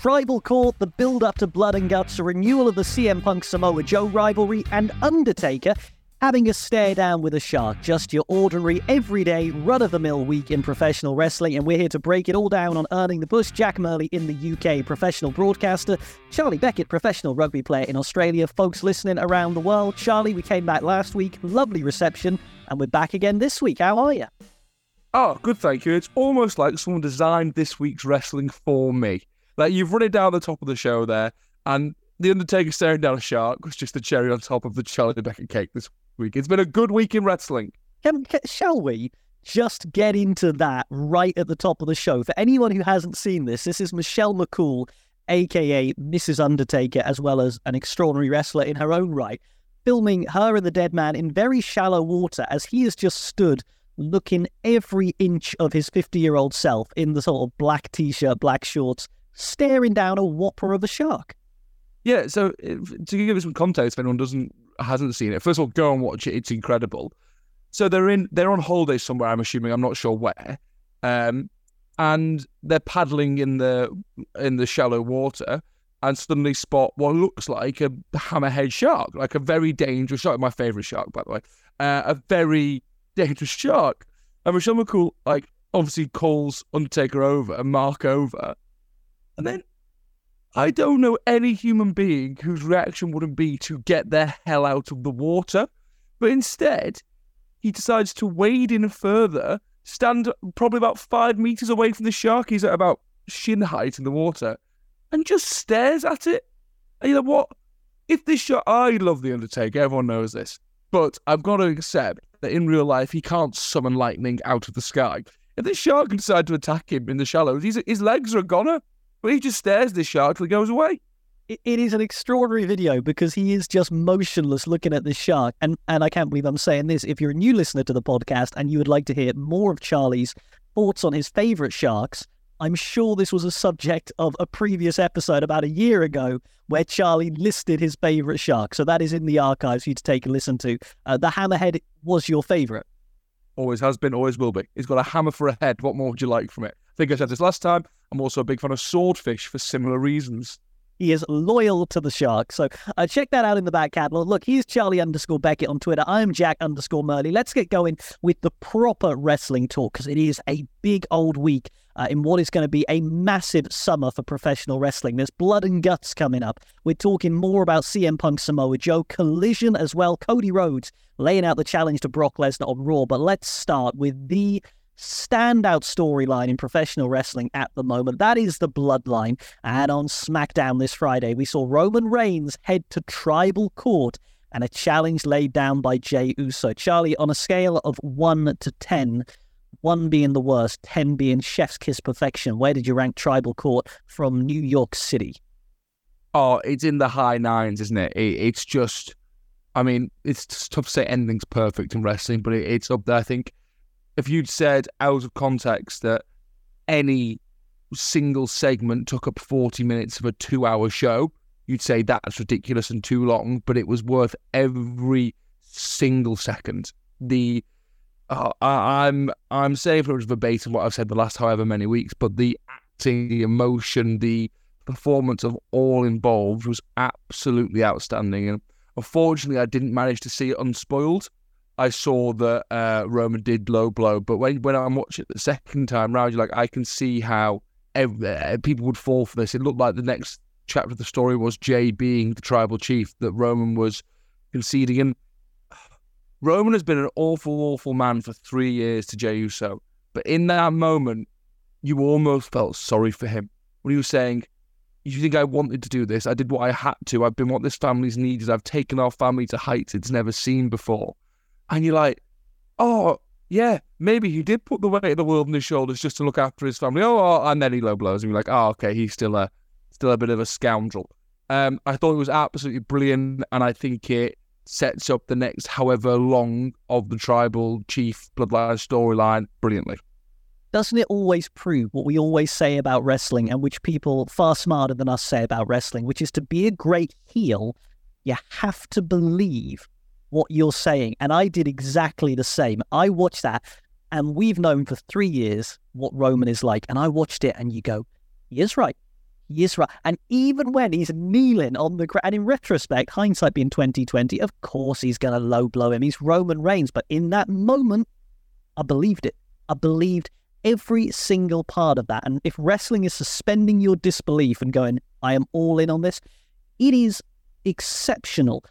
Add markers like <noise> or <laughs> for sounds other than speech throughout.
Tribal Court, the build up to Blood and Guts, a renewal of the CM Punk Samoa Joe rivalry, and Undertaker having a stare down with a shark. Just your ordinary, everyday, run of the mill week in professional wrestling, and we're here to break it all down on Earning the Bush. Jack Murley in the UK, professional broadcaster, Charlie Beckett, professional rugby player in Australia. Folks listening around the world, Charlie, we came back last week, lovely reception, and we're back again this week. How are you? Oh, good, thank you. It's almost like someone designed this week's wrestling for me. Like you've run it down the top of the show there, and the Undertaker staring down a shark was just the cherry on top of the Charlie Beckett cake this week. It's been a good week in wrestling. Can, can, shall we just get into that right at the top of the show? For anyone who hasn't seen this, this is Michelle McCool, aka Mrs. Undertaker, as well as an extraordinary wrestler in her own right, filming her and the dead man in very shallow water as he has just stood looking every inch of his 50 year old self in the sort of black t shirt, black shorts, staring down a whopper of a shark. Yeah, so if, to give you some context, if anyone doesn't hasn't seen it, first of all, go and watch it. It's incredible. So they're in they're on holiday somewhere. I'm assuming. I'm not sure where. Um, and they're paddling in the in the shallow water, and suddenly spot what looks like a hammerhead shark, like a very dangerous shark. My favorite shark, by the way, uh, a very dangerous shark. And Michelle McCool, like, obviously calls Undertaker over and Mark over, and then I don't know any human being whose reaction wouldn't be to get the hell out of the water. But instead, he decides to wade in further, stand probably about five meters away from the shark. He's at about shin height in the water, and just stares at it. And you know what? If this shark, I love The Undertaker, everyone knows this. But I've got to accept that in real life, he can't summon lightning out of the sky. If this shark can decide to attack him in the shallows, his legs are a goner. But he just stares this shark till he goes away. It, it is an extraordinary video because he is just motionless looking at this shark. And and I can't believe I'm saying this. If you're a new listener to the podcast and you would like to hear more of Charlie's thoughts on his favorite sharks, I'm sure this was a subject of a previous episode about a year ago where Charlie listed his favorite shark. So that is in the archives for you to take a listen to. Uh, the hammerhead was your favorite. Always has been, always will be. He's got a hammer for a head. What more would you like from it? I think I said this last time. I'm also a big fan of Swordfish for similar reasons. He is loyal to the shark. So uh, check that out in the back catalogue. Look, he's Charlie underscore Beckett on Twitter. I'm Jack underscore Murley. Let's get going with the proper wrestling talk because it is a big old week uh, in what is going to be a massive summer for professional wrestling. There's blood and guts coming up. We're talking more about CM Punk Samoa Joe, Collision as well, Cody Rhodes laying out the challenge to Brock Lesnar on Raw. But let's start with the standout storyline in professional wrestling at the moment. That is the bloodline. And on SmackDown this Friday, we saw Roman Reigns head to Tribal Court and a challenge laid down by Jey Uso. Charlie, on a scale of 1 to 10, 1 being the worst, 10 being chef's kiss perfection, where did you rank Tribal Court from New York City? Oh, it's in the high nines, isn't it? it it's just, I mean, it's tough to say anything's perfect in wrestling, but it, it's up there. I think if you'd said out of context that any single segment took up 40 minutes of a two hour show, you'd say that's ridiculous and too long, but it was worth every single second. The uh, I'm I'm saying pretty much verbatim what I've said the last however many weeks, but the acting, the emotion, the performance of all involved was absolutely outstanding. And unfortunately, I didn't manage to see it unspoiled. I saw that uh, Roman did low blow, but when when I'm watching it the second time round, you're like, I can see how every, uh, people would fall for this. It looked like the next chapter of the story was Jey being the tribal chief that Roman was conceding, and Roman has been an awful, awful man for three years to Jey Uso. But in that moment, you almost felt sorry for him when he was saying, you think I wanted to do this? I did what I had to. I've been what this family's needed. I've taken our family to heights it's never seen before and you're like, oh yeah, maybe he did put the weight of the world on his shoulders just to look after his family. Oh, oh and then he low blows, and you're like, oh okay, he's still a still a bit of a scoundrel. Um, I thought it was absolutely brilliant, and I think it sets up the next however long of the tribal chief bloodline storyline brilliantly. Doesn't it always prove what we always say about wrestling and which people far smarter than us say about wrestling, which is to be a great heel, you have to believe what you're saying. And I did exactly the same. I watched that, and we've known for three years what Roman is like. And I watched it, and you go, he is right. He is right. And even when he's kneeling on the ground, and in retrospect, hindsight being 2020, of course he's going to low blow him. He's Roman Reigns. But in that moment, I believed it. I believed every single part of that. And if wrestling is suspending your disbelief and going, I am all in on this, it is exceptional.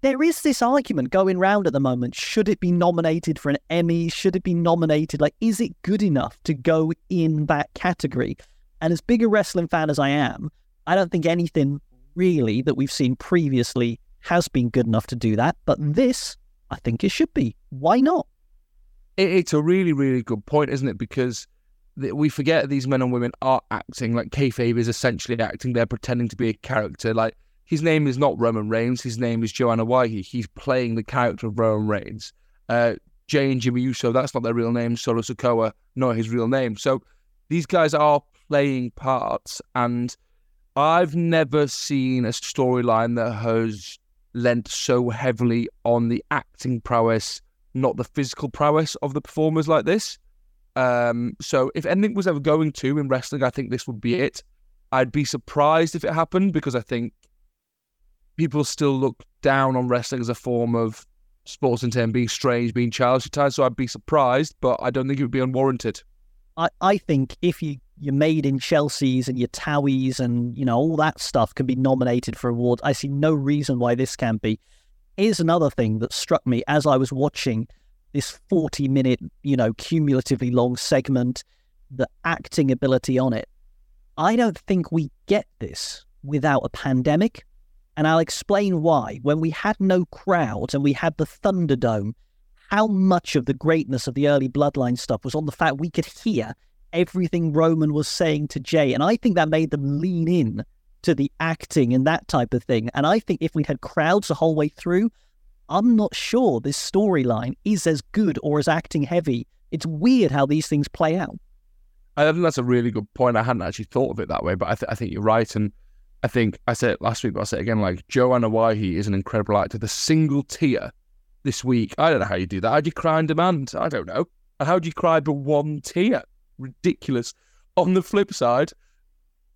There is this argument going round at the moment. Should it be nominated for an Emmy? Should it be nominated? Like, is it good enough to go in that category? And as big a wrestling fan as I am, I don't think anything really that we've seen previously has been good enough to do that. But this, I think it should be. Why not? it's a really, really good point, isn't it? Because we forget these men and women are acting. Like kayfabe is essentially acting. They're pretending to be a character. Like his name is not Roman Reigns. His name is Joe Anoa'i. He's playing the character of Roman Reigns. Uh, Jey and Jimmy Uso, that's not their real name. Solo Sikoa, not his real name. So these guys are playing parts, and I've never seen a storyline that has lent so heavily on the acting prowess not the physical prowess of the performers like this. Um, so if anything was ever going to in wrestling, I think this would be it. I'd be surprised if it happened because I think people still look down on wrestling as a form of sports entertainment, being strange, being childish at times. So I'd be surprised, but I don't think it would be unwarranted. I, I think if you you're made in Chelsea's and your Towies and you know all that stuff can be nominated for awards, I see no reason why this can't be. Here's another thing that struck me as I was watching this 40 minute, you know, cumulatively long segment, the acting ability on it. I don't think we get this without a pandemic. And I'll explain why. When we had no crowds and we had the Thunderdome, how much of the greatness of the early Bloodline stuff was on the fact we could hear everything Roman was saying to Jey. And I think that made them lean in to the acting and that type of thing. And I think if we'd had crowds the whole way through, I'm not sure this storyline is as good or as acting heavy. It's weird how these things play out. I think that's a really good point. I hadn't actually thought of it that way, but I, th- I think you're right. And I think I said it last week, but I'll say it again like Joe Anoa'i is an incredible actor. The single tear this week, I don't know how you do that. How do you cry on demand? I don't know. And how do you cry but one tear? Ridiculous. On the flip side,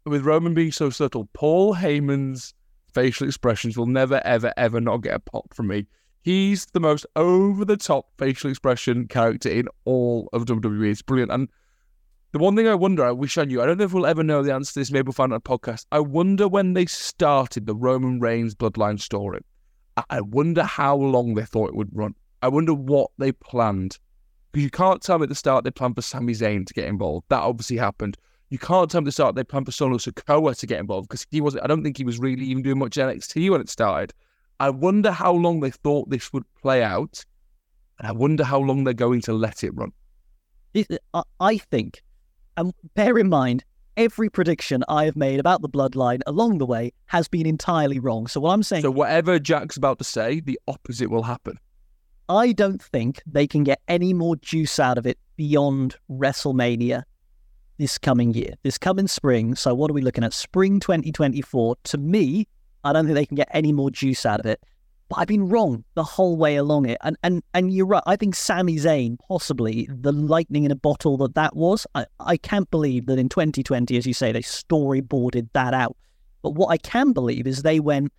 with Roman being so subtle, Paul Heyman's facial expressions will never, ever, ever not get a pop from me. He's the most over the top facial expression character in all of WWE. It's brilliant. And the one thing I wonder, I wish I knew, I don't know if we'll ever know the answer to this, maybe we'll find out on podcast. I wonder when they started the Roman Reigns bloodline story. I wonder how long they thought it would run. I wonder what they planned. Because you can't tell me at the start they planned for Sami Zayn to get involved. That obviously happened you can't tell me at the start they planned for Solo Sikoa to get involved because he wasn't. I don't think he was really even doing much NXT when it started. I wonder how long they thought this would play out, and I wonder how long they're going to let it run. I think, and bear in mind, every prediction I have made about the bloodline along the way has been entirely wrong. So what I'm saying, so whatever Jack's about to say, the opposite will happen. I don't think they can get any more juice out of it beyond WrestleMania this coming year, this coming spring. So, what are we looking at? Spring 2024. To me, I don't think they can get any more juice out of it. But I've been wrong the whole way along it. And and and you're right. I think Sami Zayn, possibly the lightning in a bottle that that was. I, I can't believe that in 2020, as you say, they storyboarded that out. But what I can believe is they went,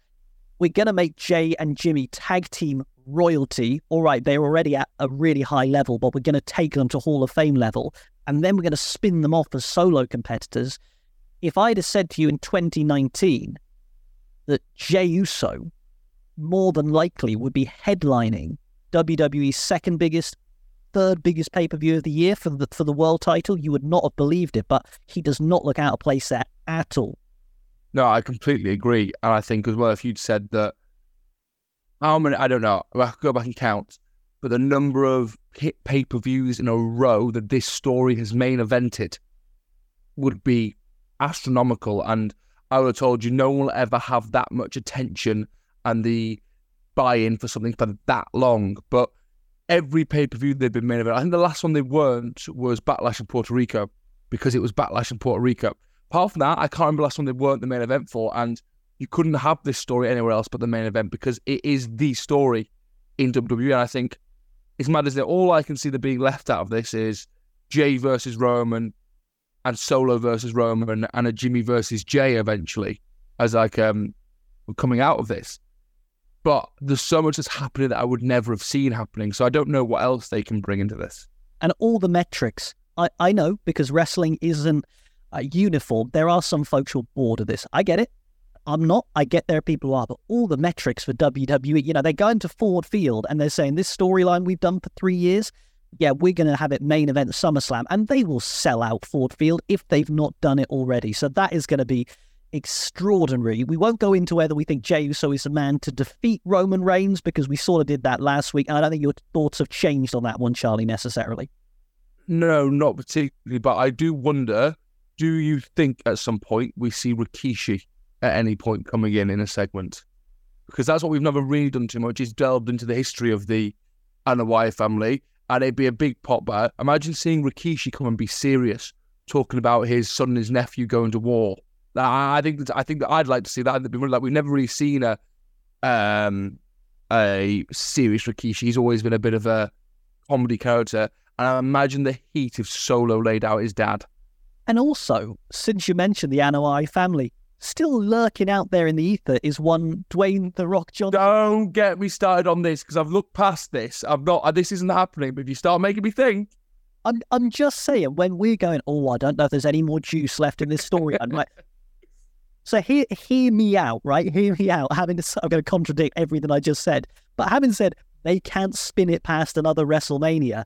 we're going to make Jey and Jimmy tag team royalty. All right, they're already at a really high level, but we're going to take them to Hall of Fame level and then we're going to spin them off as solo competitors. If I'd have said to you in 2019 that Jey Uso more than likely would be headlining WWE's second biggest, third biggest pay per view of the year for the for the world title, you would not have believed it. But he does not look out of place there at all. No, I completely agree, and I think as well if you'd said that, how many? I don't know. I could go back and count but the number of hit pay per views in a row that this story has main evented would be astronomical. And I would have told you no one will ever have that much attention and the buy in for something for that long. But every pay per view they've been main event, I think the last one they weren't was Backlash in Puerto Rico because it was Backlash in Puerto Rico. Apart from that, I can't remember the last one they weren't the main event for. And you couldn't have this story anywhere else but the main event because it is the story in WWE. And I think it's mad, isn't it? All I can see that being left out of this is Jey versus Roman and Solo versus Roman and a Jimmy versus Jey eventually as like um coming out of this. But there's so much that's happening that I would never have seen happening. So I don't know what else they can bring into this. And all the metrics, I, I know because wrestling isn't uh, uniform. There are some folks who are bored of this. I get it. I'm not. I get there are people who are, but all the metrics for WWE, you know, they go into Ford Field and they're saying this storyline we've done for three years, yeah, we're going to have it main event SummerSlam, and they will sell out Ford Field if they've not done it already. So that is going to be extraordinary. We won't go into whether we think Jey Uso is the man to defeat Roman Reigns because we sort of did that last week. I don't think your thoughts have changed on that one, Charlie, necessarily. No, not particularly. But I do wonder do you think at some point we see Rikishi at any point coming in in a segment? Because that's what we've never really done too much is delved into the history of the Anoa'i family. And it'd be a big pop by. Imagine seeing Rikishi come and be serious, talking about his son and his nephew going to war I think that I think that I'd like to see that. Like we've never really seen a um a serious Rikishi. He's always been a bit of a comedy character, and I imagine the heat if Solo laid out his dad. And also, since you mentioned the Anoa'i family, still lurking out there in the ether is one Dwayne the Rock Johnson. Don't get me started on this because I've looked past this. I'm not. This isn't happening. But if you start making me think, I'm. I'm just saying when we're going. Oh, I don't know if there's any more juice left in this story. I'm like, <laughs> so hear hear me out, right? Hear me out. Having to, I'm going to contradict everything I just said, but having said they can't spin it past another WrestleMania.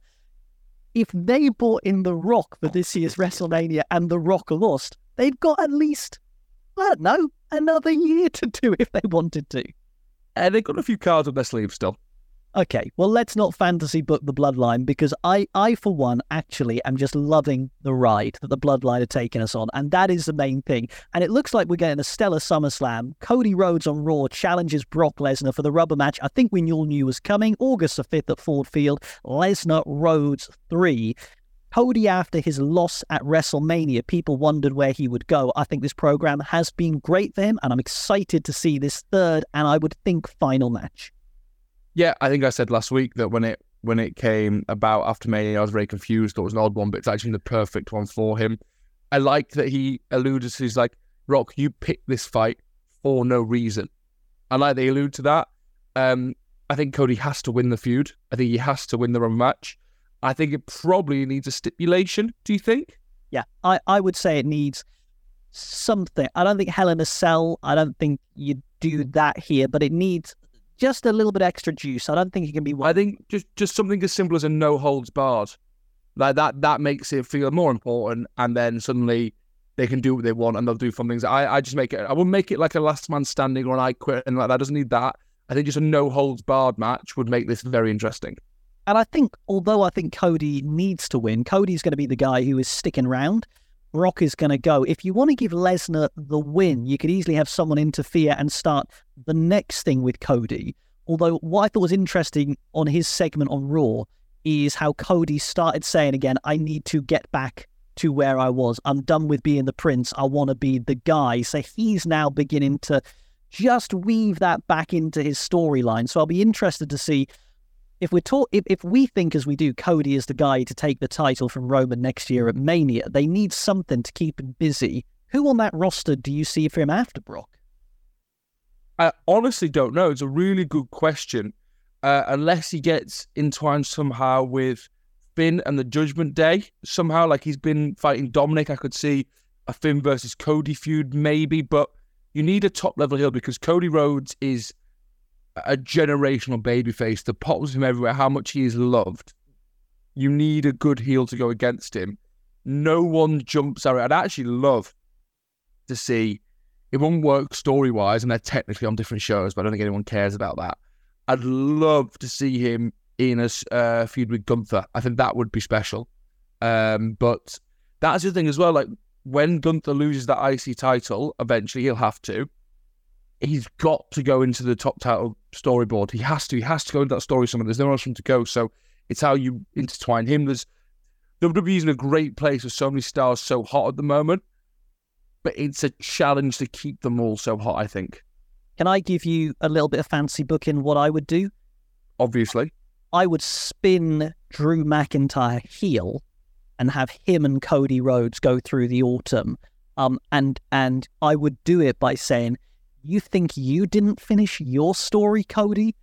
If they brought in The Rock for this year's WrestleMania and The Rock lost, they've got at least I don't know another year to do if they wanted to. And they've got a few cards up their sleeve still. Okay, well, let's not fantasy book the bloodline because I, I for one, actually am just loving the ride that the bloodline are taking us on, and that is the main thing. And it looks like we're getting a stellar SummerSlam. Cody Rhodes on Raw challenges Brock Lesnar for the rubber match. I think we all knew was coming. August the fifth at Ford Field. Lesnar Rhodes three. Cody, after his loss at WrestleMania, people wondered where he would go. I think this program has been great for him, and I'm excited to see this third and I would think final match. Yeah, I think I said last week that when it when it came about after May, I was very confused. It was an odd one, but it's actually the perfect one for him. I like that he alluded to, he's like, Rock, you picked this fight for no reason. I like they allude to that. Um, I think Cody has to win the feud. I think he has to win the run match. I think it probably needs a stipulation. Do you think? Yeah, I, I would say it needs something. I don't think Hell in a Cell. I don't think you do that here, but it needs just a little bit extra juice. I don't think he can be. I think just just something as simple as a no holds barred, like that that makes it feel more important, and then suddenly they can do what they want and they'll do fun things. I I just make it. I wouldn't make it like a last man standing or an I quit and like that. Doesn't need that. I think just a no holds barred match would make this very interesting. And I think, although I think Cody needs to win, Cody's going to be the guy who is sticking around. Brock is going to go. If you want to give Lesnar the win, you could easily have someone interfere and start the next thing with Cody. Although, what I thought was interesting on his segment on Raw is how Cody started saying again, I need to get back to where I was. I'm done with being the prince. I want to be the guy. So he's now beginning to just weave that back into his storyline. So I'll be interested to see if we're taught if, if we think as we do Cody is the guy to take the title from Roman next year at Mania, they need something to keep him busy. Who on that roster do you see for him after Brock? I honestly don't know. It's a really good question. Uh, unless he gets entwined somehow with Finn and the Judgment Day, somehow, like he's been fighting Dominik, I could see a Finn versus Cody feud, maybe, but you need a top level heel because Cody Rhodes is a generational babyface that pops him everywhere, how much he is loved. You need a good heel to go against him. No one jumps out. I'd actually love to see it won't work story wise, and they're technically on different shows, but I don't think anyone cares about that. I'd love to see him in a uh, feud with Gunther. I think that would be special. Um, but that's the thing as well. Like when Gunther loses that IC title, eventually he'll have to he's got to go into the top title storyboard. He has to. He has to go into that story somewhere. There's nowhere else for him to go. So it's how you intertwine him. There's WWE's in a great place with so many stars so hot at the moment, but it's a challenge to keep them all so hot. I think. Can I give you a little bit of fancy book in what I would do? obviously. I would spin Drew McIntyre heel and have him and Cody Rhodes go through the autumn. Um, and and I would do it by saying, "You think you didn't finish your story, Cody?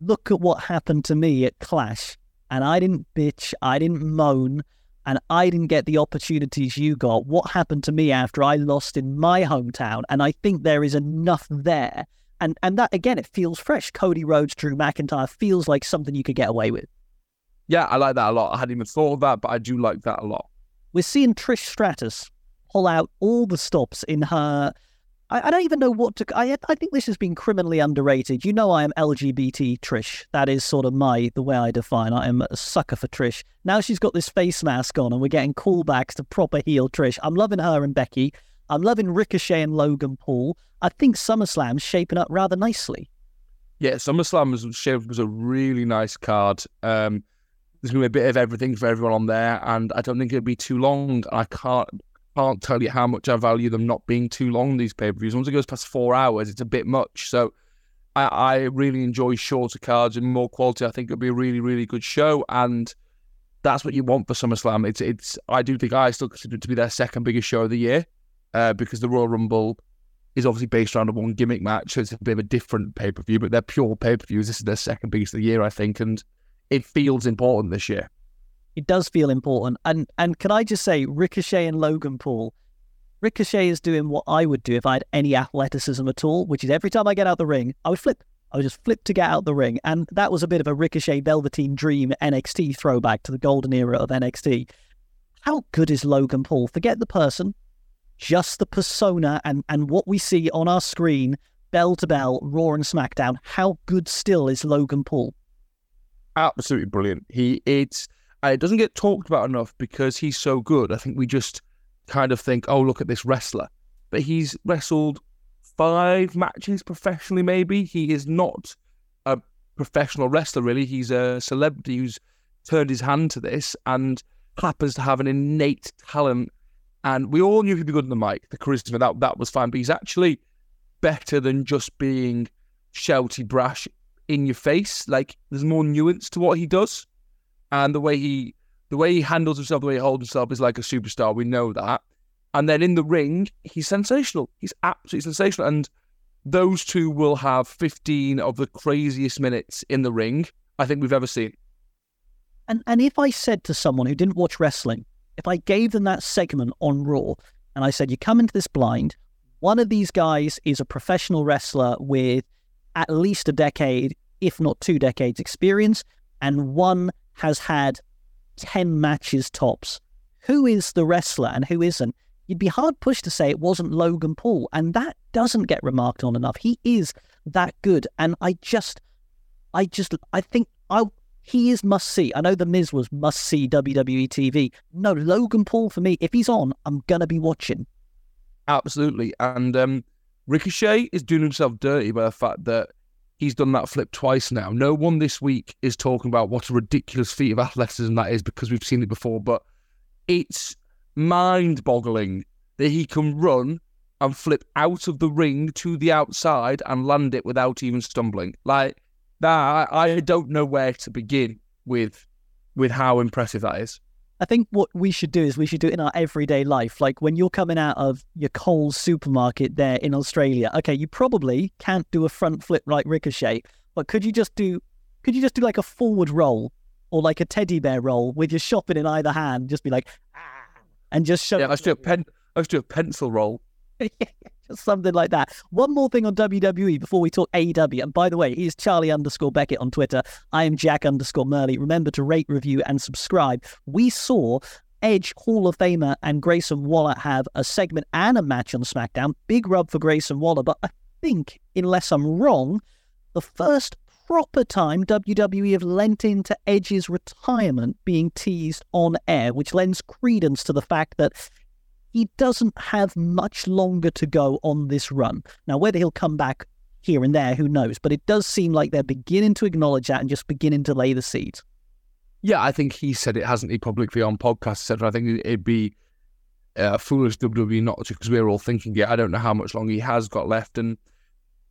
Look at what happened to me at Clash, and I didn't bitch, I didn't moan, and I didn't get the opportunities you got. What happened to me after I lost in my hometown? And I think there is enough there." And and that again, it feels fresh. Cody Rhodes, Drew McIntyre feels like something you could get away with. Yeah, I like that a lot. I hadn't even thought of that, but I do like that a lot. We're seeing Trish Stratus pull out all the stops in her. I, I don't even know what to. I I think this has been criminally underrated. You know, I am LGBT Trish. That is sort of my the way I define. I am a sucker for Trish. Now she's got this face mask on, and we're getting callbacks to proper heel Trish. I'm loving her and Becky. I'm loving Ricochet and Logan Paul. I think SummerSlam's shaping up rather nicely. Yeah, SummerSlam was was a really nice card. Um, there's going to be a bit of everything for everyone on there, and I don't think it'll be too long. I can't can't tell you how much I value them not being too long. These pay per views. Once it goes past four hours, it's a bit much. So I, I really enjoy shorter cards and more quality. I think it'll be a really really good show, and that's what you want for SummerSlam. It's it's. I do think I still consider it to be their second biggest show of the year uh, because the Royal Rumble is obviously based around a one gimmick match, so it's a bit of a different pay per view. But they're pure pay per views. This is their second biggest of the year, I think, and it feels important this year. It does feel important. And and can I just say, Ricochet and Logan Paul, Ricochet is doing what I would do if I had any athleticism at all, which is every time I get out the ring, I would flip. I would just flip to get out the ring. And that was a bit of a Ricochet Velveteen Dream NXT throwback to the golden era of NXT. How good is Logan Paul? Forget the person, just the persona and, and what we see on our screen, bell to bell, Raw and SmackDown. How good still is Logan Paul? absolutely brilliant. He it's uh, it doesn't get talked about enough because he's so good. I think we just kind of think, oh, look at this wrestler, but he's wrestled five matches professionally. Maybe he is not a professional wrestler. Really, he's a celebrity who's turned his hand to this and happens to have an innate talent. And we all knew he'd be good on the mic, the charisma that that was fine. But he's actually better than just being shouty, brash in your face. Like there's more nuance to what he does, and the way he the way he handles himself, the way he holds himself is like a superstar. We know that. And then in the ring, he's sensational. He's absolutely sensational. And those two will have 15 of the craziest minutes in the ring I think we've ever seen. And and if I said to someone who didn't watch wrestling, if I gave them that segment on Raw and I said, you come into this blind, one of these guys is a professional wrestler with at least a decade, if not two decades experience, and one has had 10 matches tops. Who is the wrestler and who isn't? You'd be hard pushed to say it wasn't Logan Paul, and that doesn't get remarked on enough. He is that good, and I just, I just, I think I he is must see. I know the Miz was must see WWE TV. No, Logan Paul for me, if he's on, I'm gonna be watching. Absolutely, and um, Ricochet is doing himself dirty by the fact that he's done that flip twice now. No one this week is talking about what a ridiculous feat of athleticism that is because we've seen it before, but it's mind boggling that he can run and flip out of the ring to the outside and land it without even stumbling. Like that, I don't know where to begin with with how impressive that is. I think what we should do is we should do it in our everyday life. Like when you're coming out of your Coles supermarket there in Australia, okay, you probably can't do a front flip like Ricochet, but could you just do could you just do like a forward roll or like a teddy bear roll with your shopping in either hand? Just be like, ah, and just show. Yeah, let's do a pen. Let's do a pencil roll. <laughs> something like that. One more thing on WWE before we talk AEW. And by the way, he's Charlie underscore Beckett on Twitter. I am Jack underscore Murley. Remember to rate, review, and subscribe. We saw Edge, Hall of Famer, and Grayson Waller have a segment and a match on SmackDown. Big rub for Grayson Waller, but I think, unless I'm wrong, the first proper time WWE have lent into Edge's retirement being teased on air, which lends credence to the fact that he doesn't have much longer to go on this run. Now, whether he'll come back here and there, who knows? But it does seem like they're beginning to acknowledge that and just beginning to lay the seeds. Yeah, I think he said it, hasn't he, publicly on podcasts, etc. I think it'd be uh, foolish WWE not to, because we're all thinking it. I don't know how much longer he has got left. And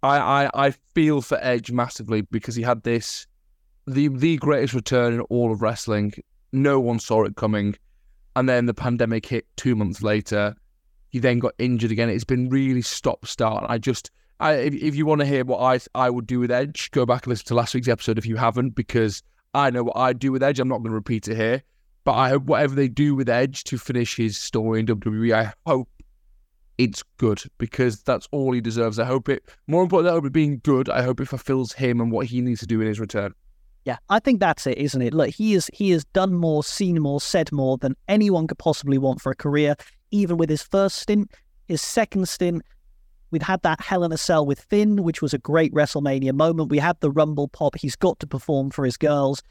I, I, I feel for Edge massively because he had this the the greatest return in all of wrestling. No one saw it coming, and then the pandemic hit two months later. He then got injured again. It's been really stop start. I just, I, if, if you want to hear what I I would do with Edge, go back and listen to last week's episode if you haven't, because I know what I'd do with Edge. I'm not going to repeat it here, but I hope whatever they do with Edge to finish his story in WWE, I hope it's good because that's all he deserves. I hope it, more important than it being good, I hope it fulfills him and what he needs to do in his return. Yeah, I think that's it, isn't it? Look, he is he has done more, seen more, said more than anyone could possibly want for a career. Even with his first stint, his second stint, we've had that Hell in a Cell with Finn, which was a great WrestleMania moment. We had the Rumble pop. He's got to perform for his girls.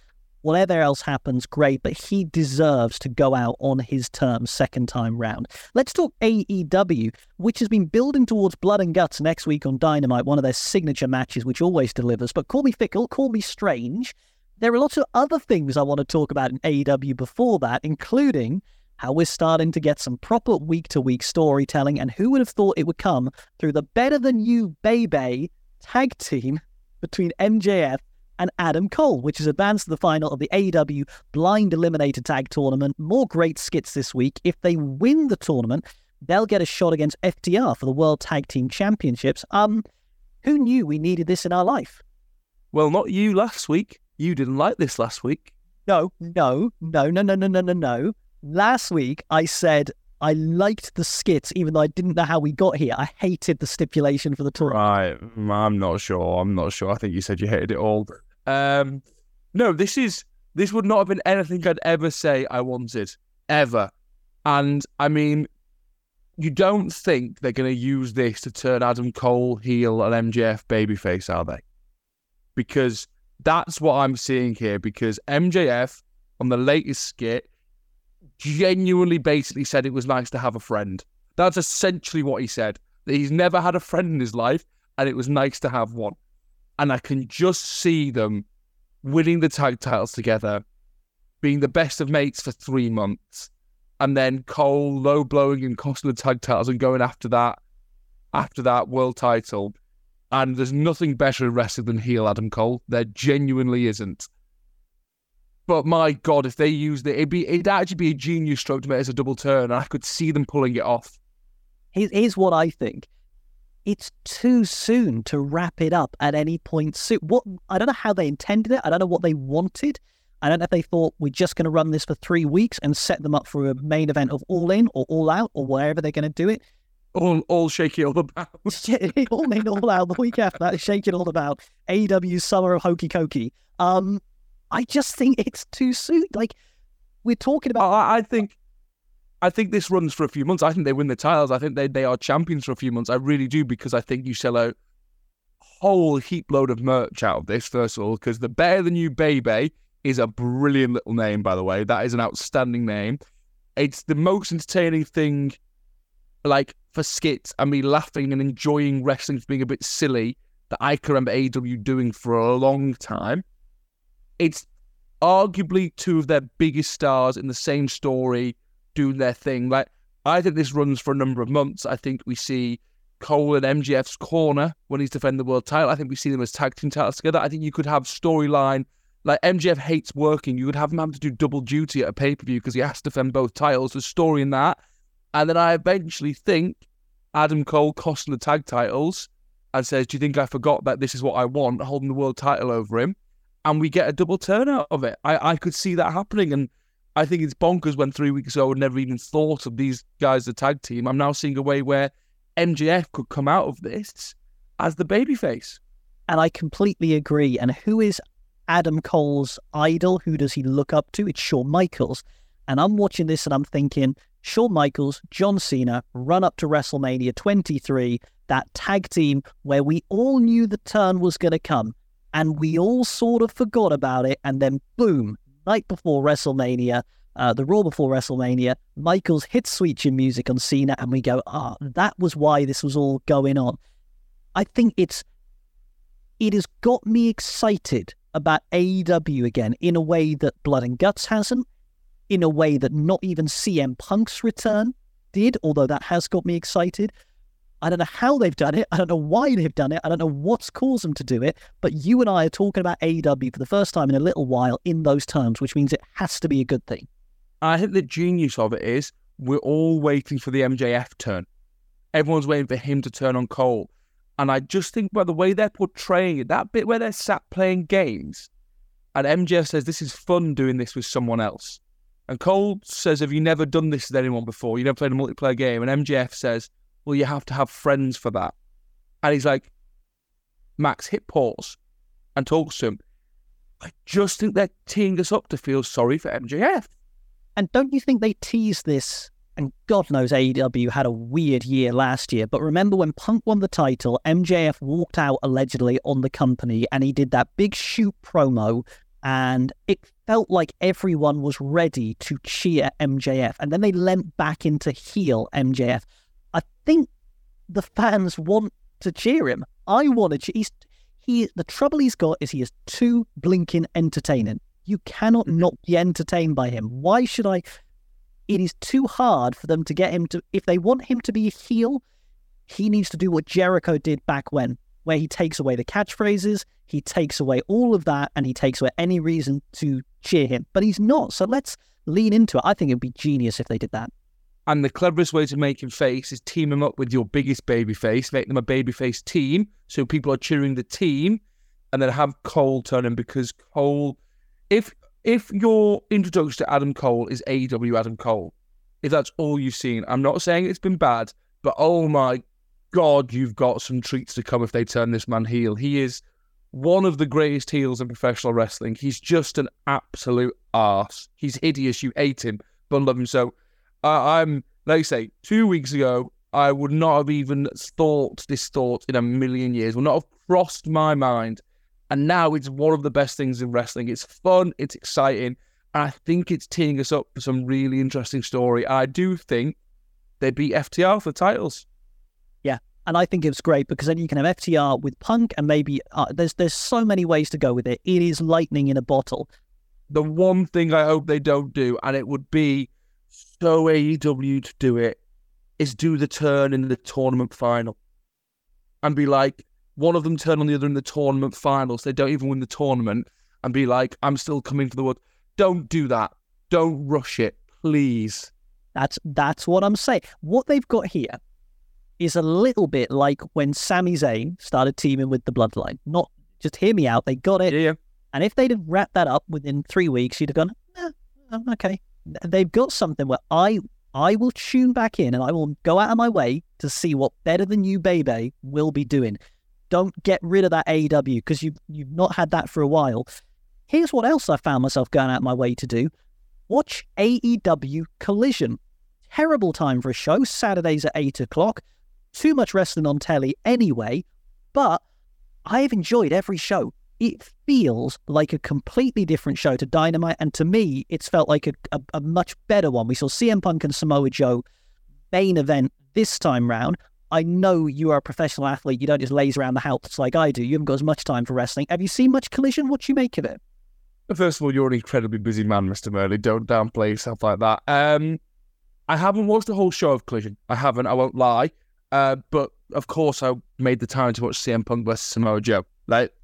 Whatever else happens, great, but he deserves to go out on his terms second time round. Let's talk AEW, which has been building towards Blood and Guts next week on Dynamite, one of their signature matches, which always delivers. But call me fickle, call me strange. There are lots of other things I want to talk about in AEW before that, including how we're starting to get some proper week to week storytelling, and who would have thought it would come through the Better Than You Bay Bay tag team between MJF and Adam Cole, which has advanced to the final of the AEW Blind Eliminator Tag Tournament. More great skits this week. If they win the tournament, they'll get a shot against FTR for the World Tag Team Championships. Um, who knew we needed this in our life? Well, not you last week. You didn't like this last week. No, no, no, no, no, no, no, no, no. Last week I said I liked the skits, even though I didn't know how we got here. I hated the stipulation for the tour. Right, I'm not sure. I'm not sure. I think you said you hated it all. Um, no, this is this would not have been anything I'd ever say I wanted ever. And I mean, you don't think they're going to use this to turn Adam Cole heel and MJF babyface, are they? Because that's what I'm seeing here. Because MJF on the latest skit genuinely basically said it was nice to have a friend. That's essentially what he said. That he's never had a friend in his life, and it was nice to have one and I can just see them winning the tag titles together, being the best of mates for three months, and then Cole low blowing and costing the tag titles and going after that, after that world title. And there's nothing better in wrestling than heel Adam Cole. There genuinely isn't. But my God, if they used it, it'd be it'd actually be a genius stroke to make it as a double turn, and I could see them pulling it off. Here's what I think it's too soon to wrap it up at any point soon. What I don't know how they intended it. I don't know what they wanted. I don't know if they thought we're just going to run this for three weeks and set them up for a main event of All In or All Out or wherever they're going to do it. All, all shake it all about. <laughs> all in, all out. The week after that, shake it all about. AEW Summer of Hokey Cokey. Um, I just think it's too soon. Like we're talking about. I, I think I think this runs for a few months. I think they win the titles. I think they, they are champions for a few months. I really do because I think you sell a whole heap load of merch out of this, first of all, because the Better Than You Bay Bay is a brilliant little name, by the way. That is an outstanding name. It's the most entertaining thing, like for skits and me laughing and enjoying wrestling being a bit silly that I can remember AEW doing for a long time. It's arguably two of their biggest stars in the same story doing their thing. Like I think this runs for a number of months. I think we see Cole and MJF's corner when he's defending the world title. I think we see them as tag team titles together. I think you could have storyline like MJF hates working. You would have him have to do double duty at a pay per view because he has to defend both titles. There's story in that. And then I eventually think Adam Cole costing the tag titles and says, Do you think I forgot that this is what I want, holding the world title over him? And we get a double turn out of it. I, I could see that happening. And I think it's bonkers when three weeks ago I never even thought of these guys as a tag team. I'm now seeing a way where MJF could come out of this as the babyface. And I completely agree. And who is Adam Cole's idol? Who does he look up to? It's Shawn Michaels. And I'm watching this and I'm thinking, Shawn Michaels, John Cena, run up to WrestleMania 23, that tag team where we all knew the turn was going to come and we all sort of forgot about it. And then, boom, night before WrestleMania, uh, the Raw before WrestleMania, Michaels hits Sweet music on Cena, and we go, ah, that was why this was all going on. I think it's it has got me excited about AEW again in a way that Blood and Guts hasn't, in a way that not even CM Punk's return did, although that has got me excited. I don't know how they've done it. I don't know why they've done it. I don't know what's caused them to do it. But you and I are talking about AEW for the first time in a little while in those terms, which means it has to be a good thing. I think the genius of it is we're all waiting for the MJF turn. Everyone's waiting for him to turn on Cole. And I just think by the way they're portraying it, that bit where they're sat playing games, and MJF says, This is fun doing this with someone else. And Cole says, Have you never done this with anyone before? You never played a multiplayer game? And MJF says, Well, you have to have friends for that. And he's like, Max, hit pause and talks to him. I just think they're teeing us up to feel sorry for MJF. And don't you think they teased this? And God knows AEW had a weird year last year, but remember when Punk won the title, MJF walked out allegedly on the company and he did that big shoot promo and it felt like everyone was ready to cheer MJF. And then they leant back into heel MJF. I think the fans want to cheer him. I want to cheer. He's, he, the trouble he's got is he is too blinking entertaining. You cannot Mm-hmm. not be entertained by him. Why should I? It is too hard for them to get him to. If they want him to be a heel, he needs to do what Jericho did back when, where he takes away the catchphrases, he takes away all of that, and he takes away any reason to cheer him. But he's not. So let's lean into it. I think it'd be genius if they did that. And the cleverest way to make him face is team him up with your biggest baby face, make them a babyface team, so people are cheering the team, and then have Cole turn him because Cole, if if your introduction to Adam Cole is AEW Adam Cole, if that's all you've seen, I'm not saying it's been bad, but oh my god, you've got some treats to come if they turn this man heel. He is one of the greatest heels in professional wrestling. He's just an absolute arse. He's hideous. You hate him, but love him so. I, I'm, like I say, two weeks ago, I would not have even thought this thought in a million years, would not have crossed my mind. And now it's one of the best things in wrestling. It's fun, it's exciting, and I think it's teeing us up for some really interesting story. I do think they beat FTR for the titles. Yeah, and I think it's great because then you can have FTR with Punk, and maybe uh, there's there's so many ways to go with it. It is lightning in a bottle. The one thing I hope they don't do, and it would be so AEW to do it, is do the turn in the tournament final and be like, one of them turn on the other in the tournament finals. They don't even win the tournament and be like, I'm still coming for the world. Don't do that. Don't rush it, please. That's that's what I'm saying. What they've got here is a little bit like when Sami Zayn started teaming with the Bloodline. Not just hear me out. They got it, Yeah. and if they'd have wrapped that up within three weeks, you'd have gone, eh, um, okay. They've got something where I I will tune back in and I will go out of my way to see what better than you, baby, will be doing. Don't get rid of that AEW because you've you've not had that for a while. Here's what else I found myself going out of my way to do: watch AEW Collision. Terrible time for a show. Saturdays at eight o'clock. Too much wrestling on telly anyway, but I've enjoyed every show. It feels like a completely different show to Dynamite, and to me, it's felt like a, a, a much better one. We saw CM Punk and Samoa Joe main event this time round. I know you are a professional athlete. You don't just laze around the house like I do. You haven't got as much time for wrestling. Have you seen much Collision? What do you make of it? First of all, you're an incredibly busy man, Mr. Murley. Don't downplay yourself like that. Um, I haven't watched the whole show of Collision. I haven't. I won't lie. Uh, but of course, I made the time to watch CM Punk versus Samoa Joe. Like,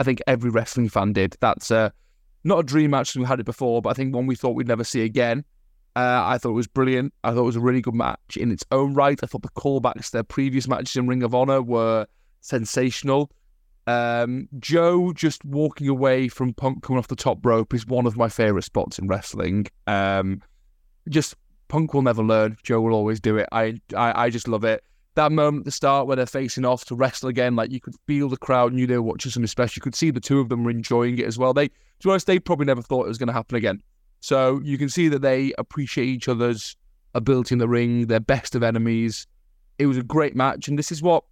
I think every wrestling fan did. That's uh, not a dream match. We had it before, but I think one we thought we'd never see again. Uh, I thought it was brilliant. I thought it was a really good match in its own right. I thought the callbacks to their previous matches in Ring of Honor were sensational. Um, Joe just walking away from Punk coming off the top rope is one of my favorite spots in wrestling. Um, just Punk will never learn. Joe will always do it. I, I, I just love it. That moment at the start where they're facing off to wrestle again, like you could feel the crowd, knew they were watching some special. You could see the two of them were enjoying it as well. They, to be honest, they probably never thought it was going to happen again. So you can see that they appreciate each other's ability in the ring. They're best of enemies. It was a great match, and this is what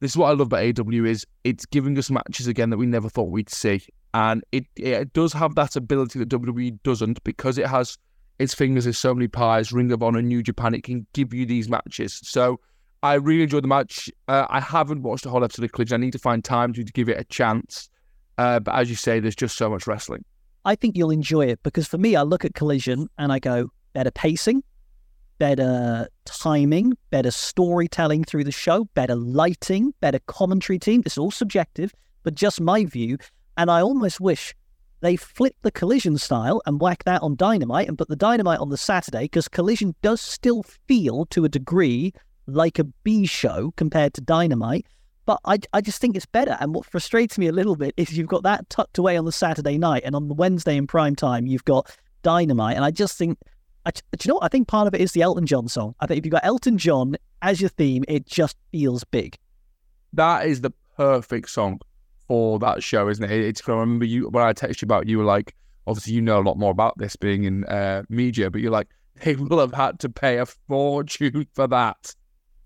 this is what I love about AW is it's giving us matches again that we never thought we'd see, and it it does have that ability that WWE doesn't because it has its fingers in so many pies. Ring of Honor, New Japan, it can give you these matches. So I really enjoyed the match. Uh, I haven't watched the whole episode of Collision. I need to find time to, give it a chance. Uh, but as you say, there's just so much wrestling. I think you'll enjoy it because for me, I look at Collision and I go, better pacing, better timing, better storytelling through the show, better lighting, better commentary team. Is all subjective, but just my view. And I almost wish they flipped the collision style and whack that on dynamite and put the dynamite on the Saturday because collision does still feel to a degree like a B show compared to dynamite. But I, I just think it's better. And what frustrates me a little bit is you've got that tucked away on the Saturday night, and on the Wednesday in prime time, you've got Dynamite. And I just think, I, do you know what? I think part of it is the Elton John song. I think if you've got Elton John as your theme, it just feels big. That is the perfect song for that show, isn't it? It's I remember you when I texted you about you were like, obviously you know a lot more about this being in uh, media, but you're like, <laughs> they will have had to pay a fortune for that.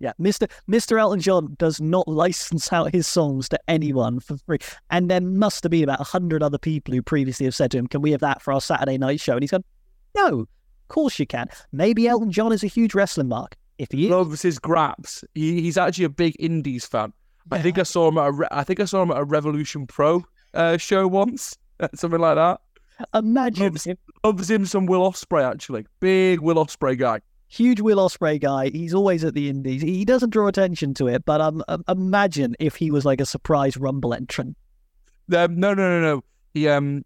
Yeah, Mr. Mr. Elton John does not license out his songs to anyone for free. And there must have been about a hundred other people who previously have said to him, Can we have that for our Saturday night show? And he's gone, No, of course you can. Maybe Elton John is a huge wrestling mark. If he is, loves his graps. He, he's actually a big indies fan. Yeah. I think I saw him at a, I think I saw him at a Revolution Pro uh, show once, <laughs> something like that. Imagine loves, loves him some Will Ospreay actually, big Will Ospreay guy huge Will Ospreay guy. He's always at the Indies. He doesn't draw attention to it, but um, um imagine if he was like a surprise Rumble entrant. Um, no, no, no, no. He um,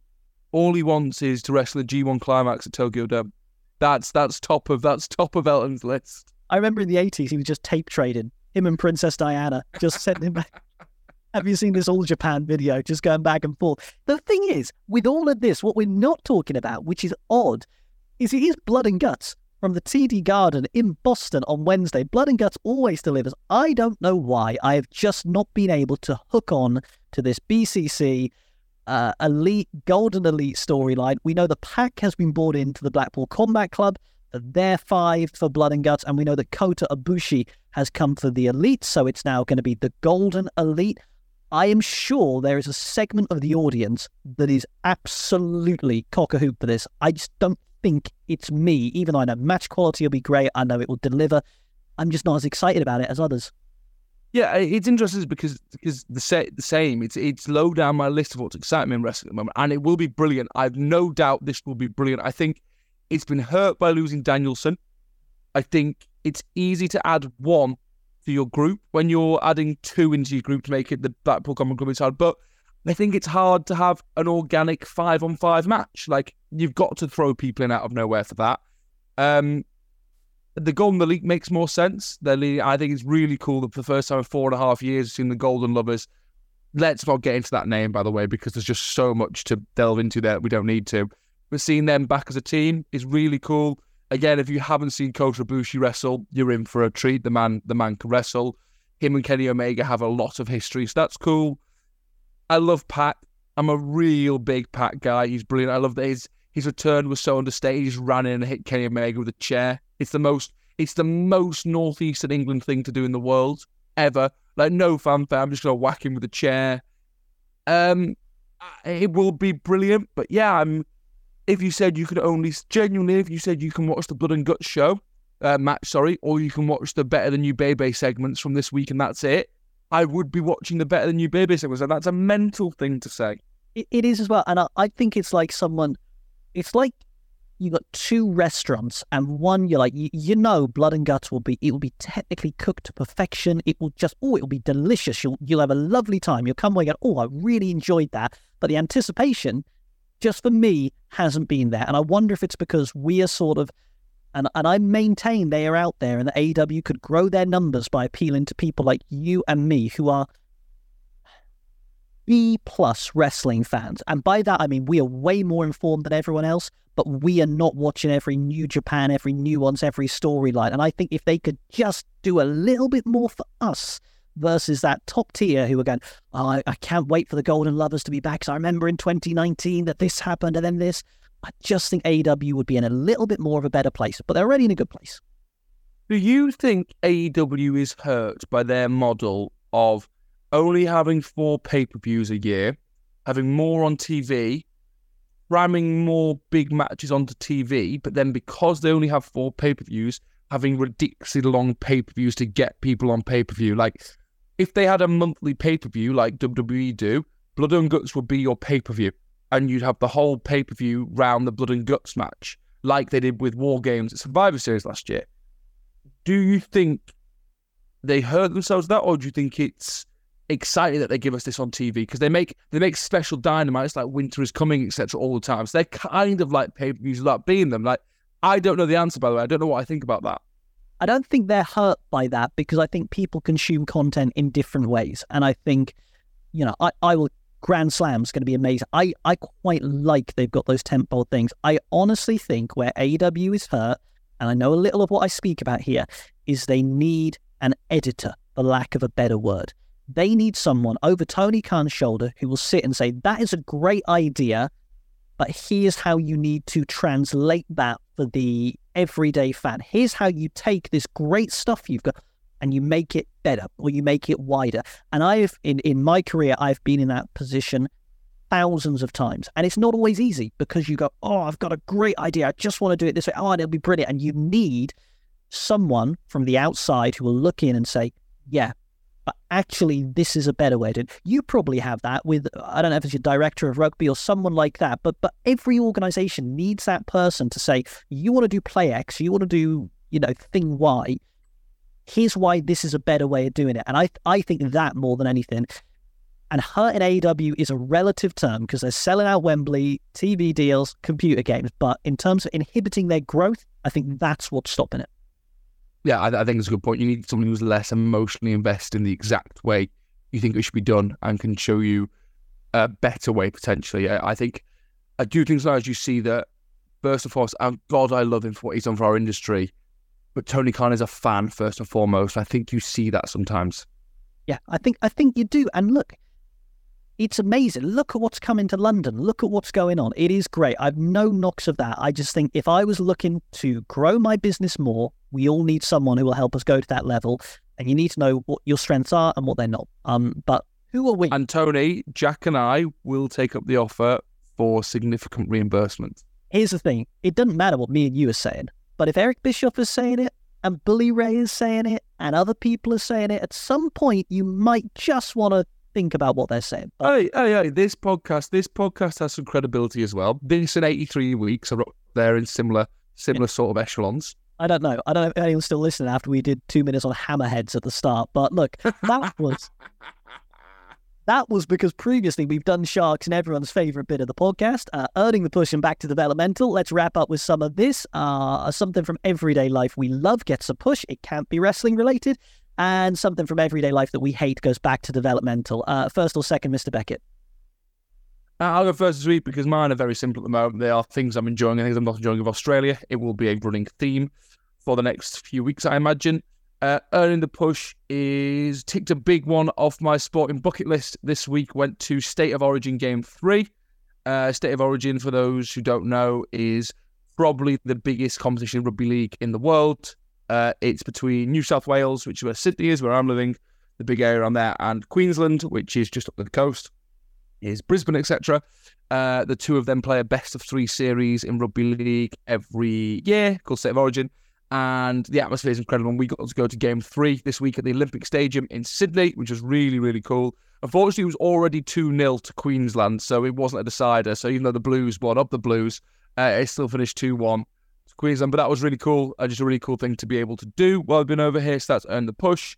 all he wants is to wrestle a G1 climax at Tokyo Dome. That's that's top of that's top of Elton's list. I remember in the eighties he was just tape trading him and Princess Diana, just sending back. <laughs> Have you seen this All Japan video? Just going back and forth. The thing is, with all of this, what we're not talking about, which is odd, is it is blood and guts from the TD Garden in Boston on Wednesday. Blood and Guts always delivers. I don't know why. I have just not been able to hook on to this BCC uh, elite, golden elite storyline. We know the Pac has been brought into the Blackpool Combat Club. They're five for Blood and Guts, and we know that Kota Ibushi has come for the elite, so it's now going to be the golden elite. I am sure there is a segment of the audience that is absolutely cock a hoop for this. I just don't think it's me, even though I know match quality will be great. I know it will deliver. I'm just not as excited about it as others. Yeah, it's interesting because because the, sa- the same. It's it's low down my list of what's exciting me in wrestling at the moment, and it will be brilliant. I've no doubt this will be brilliant. I think it's been hurt by losing Danielson. I think it's easy to add one to your group when you're adding two into your group to make it the Blackpool Common Group inside. But I think it's hard to have an organic five on five match. Like you've got to throw people in out of nowhere for that. Um, the Golden Elite makes more sense. The I think it's really cool that for the first time in four and a half years, seeing the Golden Lovers. Let's not get into that name, by the way, because there's just so much to delve into there. We don't need to. But seeing them back as a team is really cool. Again, if you haven't seen Kota Ibushi wrestle, you're in for a treat. The man, the man can wrestle. Him and Kenny Omega have a lot of history, so that's cool. I love Pac. I'm a real big Pac guy. He's brilliant. I love that his his return was so understated. He just ran in and hit Kenny Omega with a chair. It's the most it's the most northeastern England thing to do in the world ever. Like no fanfare. I'm just gonna whack him with a chair. Um, it will be brilliant. But yeah, I'm. If you said you could only genuinely, if you said you can watch the Blood and Guts show, uh, match, sorry, or you can watch the Better Than You Bay Bay segments from this week, and that's it. I would be watching the Better Than You Bay Bay segments, and that's a mental thing to say. it, it is as well, and I, I think it's like someone. It's like you got two restaurants, and one you're like, you, you, know, blood and guts will be. It will be technically cooked to perfection. It will just, oh, it will be delicious. You'll you'll have a lovely time. You'll come away and oh, I really enjoyed that. But the anticipation, just for me, hasn't been there, and I wonder if it's because we are sort of and, and I maintain they are out there and that AEW could grow their numbers by appealing to people like you and me who are B plus wrestling fans. And by that, I mean we are way more informed than everyone else, but we are not watching every new Japan, every nuance, every storyline. And I think if they could just do a little bit more for us versus that top tier who are going, oh, I, I can't wait for the Golden Lovers to be back. So I remember in 2019 that this happened and then this. I just think AEW would be in a little bit more of a better place, but they're already in a good place. Do you think AEW is hurt by their model of only having four pay per views a year, having more on TV, ramming more big matches onto TV, but then because they only have four pay per views, having ridiculously long pay per views to get people on pay per view? Like, if they had a monthly pay per view like WWE do, Blood and Guts would be your pay per view and you'd have the whole pay per view round the blood and guts match, like they did with War Games at Survivor Series last year. Do you think they hurt themselves that, or do you think it's exciting that they give us this on TV because they make they make special dynamites like Winter is Coming etc. all the time. So they're kind of like pay per views without being them. Like I don't know the answer by the way. I don't know what I think about that. I don't think they're hurt by that because I think people consume content in different ways, and I think you know I I will. Grand Slam's going to be amazing. I, I quite like they've got those tempo things. I honestly think where AEW is hurt, and I know a little of what I speak about here, is they need an editor, for lack of a better word. They need someone over Tony Khan's shoulder who will sit and say, that is a great idea, but here's how you need to translate that for the everyday fan. Here's how you take this great stuff you've got and you make it better or you make it wider. And I've, in, in my career, I've been in that position thousands of times. And it's not always easy because you go, oh, I've got a great idea. I just want to do it this way. Oh, it'll be brilliant. And you need someone from the outside who will look in and say, yeah, but actually this is a better way to you probably have that with i don't know if it's your director of rugby or someone like that but but every organization needs that person to say you want to do play x you want to do you know thing y here's why this is a better way of doing it and i i think that more than anything and her in AEW is a relative term because they're selling out Wembley, TV deals, computer games. But in terms of inhibiting their growth, I think that's what's stopping it yeah, I, I, think it's a good point. You need someone who's less emotionally invested in the exact way you think it should be done and can show you a better way potentially. I, I think I do think sometimes you see that first and foremost, and God, I love him for what he's done for our industry. But Tony Khan is a fan first and foremost. I think you see that sometimes. Yeah, I think I think you do. And look, it's amazing. Look at what's coming to London. Look at what's going on. It is great. I've no knocks of that. I just think if I was looking to grow my business more, we all need someone who will help us go to that level. And you need to know what your strengths are and what they're not. Um, but who are we? And Tony, Jack, and I will take up the offer for significant reimbursement. Here's the thing: it doesn't matter what me and you are saying, but if Eric Bischoff is saying it, and Bully Ray is saying it, and other people are saying it, at some point you might just want to think about what they're saying. But... Hey, hey, hey, this podcast, this podcast has some credibility as well. This in 83 weeks are up there in similar, similar yeah. sort of echelons. I don't know. I don't know if anyone's still listening after we did two minutes on hammerheads at the start. But look, that <laughs> was that was because previously we've done sharks and everyone's favorite bit of the podcast, uh, earning the push and back to developmental. Let's wrap up with some of this. Uh, something from everyday life we love gets a push. It can't be wrestling related, and something from everyday life that we hate goes back to developmental. Uh, first or second, Mr. Beckett. Uh, I'll go first this week because mine are very simple at the moment. They are things I'm enjoying and things I'm not enjoying of Australia. It will be a running theme for the next few weeks, I imagine. Uh, earning the push is ticked a big one off my sporting bucket list this week. Went to State of Origin Game Three. Uh, State of Origin, for those who don't know, is probably the biggest competition in rugby league in the world. Uh, it's between New South Wales, which is where Sydney is, where I'm living, the big area on there, and Queensland, which is just up the coast is Brisbane, etc. Uh, the two of them play a best of three series in rugby league every year called State of Origin. And the atmosphere is incredible. And we got to go to game three this week at the Olympic Stadium in Sydney, which was really, really cool. Unfortunately, it was already 2 0 to Queensland, so it wasn't a decider. So even though the Blues won up the Blues, uh, it still finished 2 1 to Queensland. But that was really cool. Uh, just a really cool thing to be able to do while I've been over here. So that's earned the push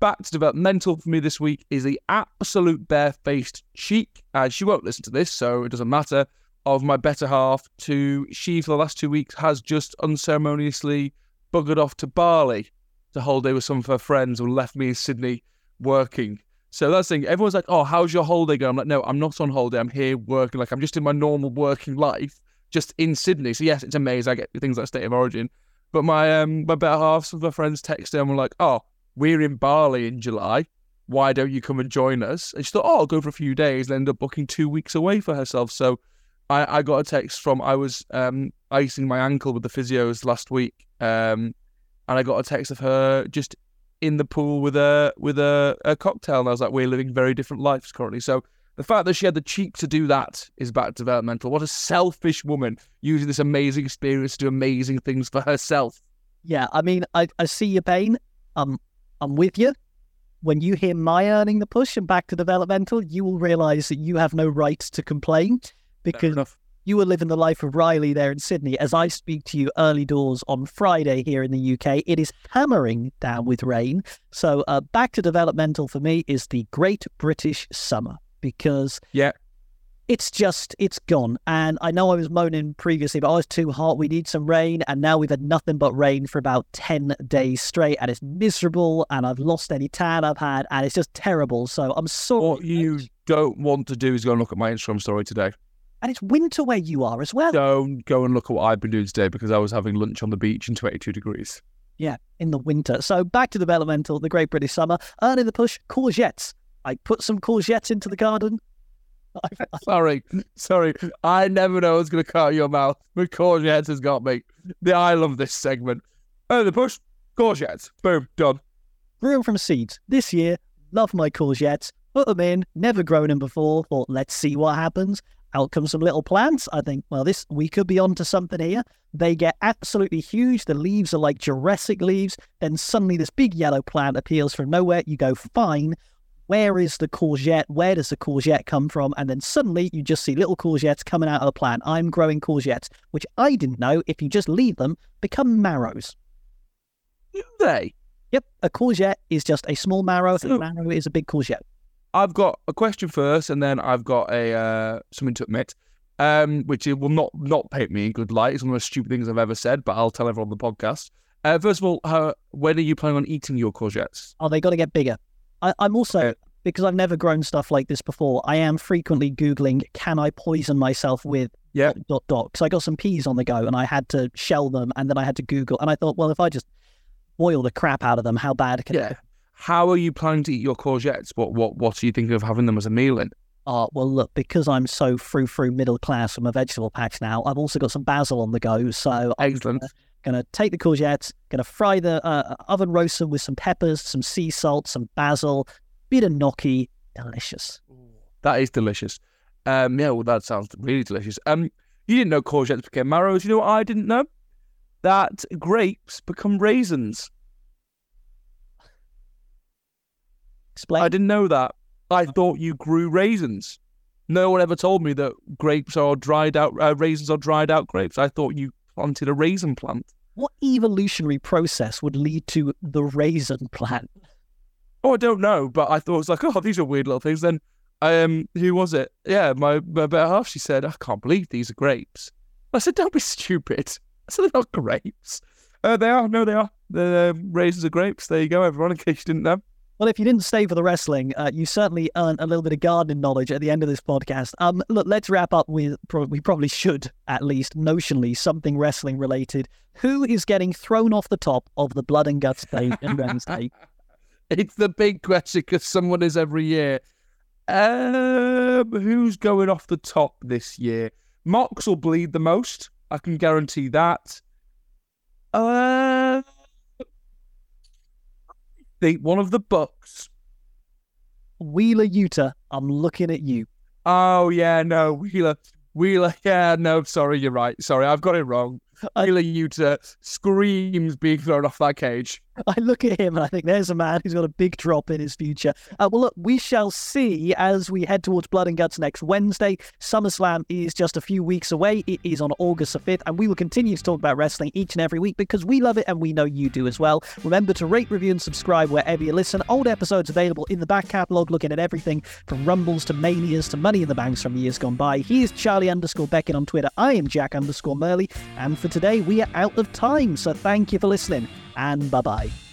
back to developmental for me this week is the absolute barefaced cheek, and she won't listen to this, so it doesn't matter, of my better half to she, for the last two weeks, has just unceremoniously buggered off to Bali to holiday with some of her friends and left me in Sydney working. So that's the thing. Everyone's like, oh, how's your holiday going? I'm like, no, I'm not on holiday. I'm here working. Like, I'm just in my normal working life, just in Sydney. So, yes, it's amazing. I get things like State of Origin. But my um my better half, some of my friends texted and were like, oh, we're in Bali in July. Why don't you come and join us? And she thought, oh, I'll go for a few days and end up booking two weeks away for herself. So I, I got a text from, I was um, icing my ankle with the physios last week. Um, and I got a text of her just in the pool with a with a, a cocktail. And I was like, we're living very different lives currently. So the fact that she had the cheek to do that is back developmental. What a selfish woman using this amazing experience to do amazing things for herself. Yeah, I mean, I, I see your pain. Um, I'm with you. When you hear my earning the push and back to developmental, you will realize that you have no right to complain because you are living the life of Riley there in Sydney. As I speak to you early doors on Friday here in the UK, it is hammering down with rain. So uh, back to developmental for me is the Great British Summer because Yeah. it's just it's gone. And I know I was moaning previously, but I was too hot. We need some rain, and now we've had nothing but rain for about ten days straight, and it's miserable. And I've lost any tan I've had, and it's just terrible. So I'm sorry. What you don't want to do is go and look at my Instagram story today. And it's winter where you are as well. Don't go and look at what I've been doing today because I was having lunch on the beach in 22 degrees. Yeah, in the winter. So back to the developmental, the Great British Summer. Earning the push, courgettes. I put some courgettes into the garden. <laughs> Sorry, sorry. I never know what's going to cut your mouth, but courgettes has got me. The I love this segment. Oh, the push, courgettes. Boom, done. Grew them from seeds. This year, love my courgettes. Put them in, never grown them before. Thought, let's see what happens. Out come some little plants. I think, well, this we could be onto something here. They get absolutely huge. The leaves are like Jurassic leaves. Then suddenly this big yellow plant appears from nowhere. You go, fine. Where is the courgette? Where does the courgette come from? And then suddenly you just see little courgettes coming out of the plant. I'm growing courgettes, which I didn't know if you just leave them, become marrows. Do they? Yep, a courgette is just a small marrow. So- a marrow is a big courgette. I've got a question first, and then I've got a uh, something to admit, um, which it will not not paint me in good light. It's one of the most stupid things I've ever said, but I'll tell everyone on the podcast. Uh, first of all, how, when are you planning on eating your courgettes? Oh, they got to get bigger. I, I'm also Okay. because I've never grown stuff like this before. I am frequently googling, can I poison myself with Yeah. dot dot dot? Because I got some peas on the go and I had to shell them, and then I had to Google, and I thought, well, if I just boil the crap out of them, how bad can it Yeah. How are you planning to eat your courgettes? What what what are you thinking of having them as a meal in? Oh, well, look, because I'm so frou frou middle class from a vegetable patch now, I've also got some basil on the go. So I'm Excellent. going to take the courgettes, going to fry the uh, oven roast them with some peppers, some sea salt, some basil, bit of gnocchi. Delicious. That is delicious. Um, yeah, well, that sounds really delicious. Um, you didn't know courgettes became marrows. You know what I didn't know? That grapes become raisins. Explain. I didn't know that. I thought you grew raisins. No one ever told me that grapes are dried out, uh, raisins are dried out grapes. I thought you planted a raisin plant. What evolutionary process would lead to the raisin plant? Oh, I don't know, but I thought it was like, oh, these are weird little things. Then, um, who was it? Yeah, my, my better half. She said, I can't believe these are grapes. I said, don't be stupid. I said, they're not grapes. Uh, they are. No, they are. The um, raisins are grapes. There you go, everyone. In case you didn't know. Well, if you didn't stay for the wrestling, uh, you certainly earned a little bit of gardening knowledge at the end of this podcast. Um, look, let's wrap up with pro- we probably should at least notionally something wrestling related. Who is getting thrown off the top of the blood and guts stage in Wednesday? <laughs> It's the big question because someone is every year. Um, who's going off the top this year? Mox will bleed the most. I can guarantee that. Uh, the one of the books. Wheeler Yuta, I'm looking at you. Oh yeah, no Wheeler. Wheeler. Yeah, no. Sorry, you're right. Sorry, I've got it wrong. Wheeler Yuta screams being thrown off that cage. <laughs> I look at him and I think there's a man who's got a big drop in his future. Uh, well, look, we shall see as we head towards Blood and Guts next Wednesday. SummerSlam is just a few weeks away. It is on August the 5th, and we will continue to talk about wrestling each and every week because we love it and we know you do as well. Remember to rate, review, and subscribe wherever you listen. Old episodes available in the back catalogue, looking at everything from Rumbles to Manias to Money in the Banks from years gone by. He is Charlie underscore Beckett on Twitter. I am Jack underscore Murley. And for today, we are out of time. So thank you for listening, and bye bye.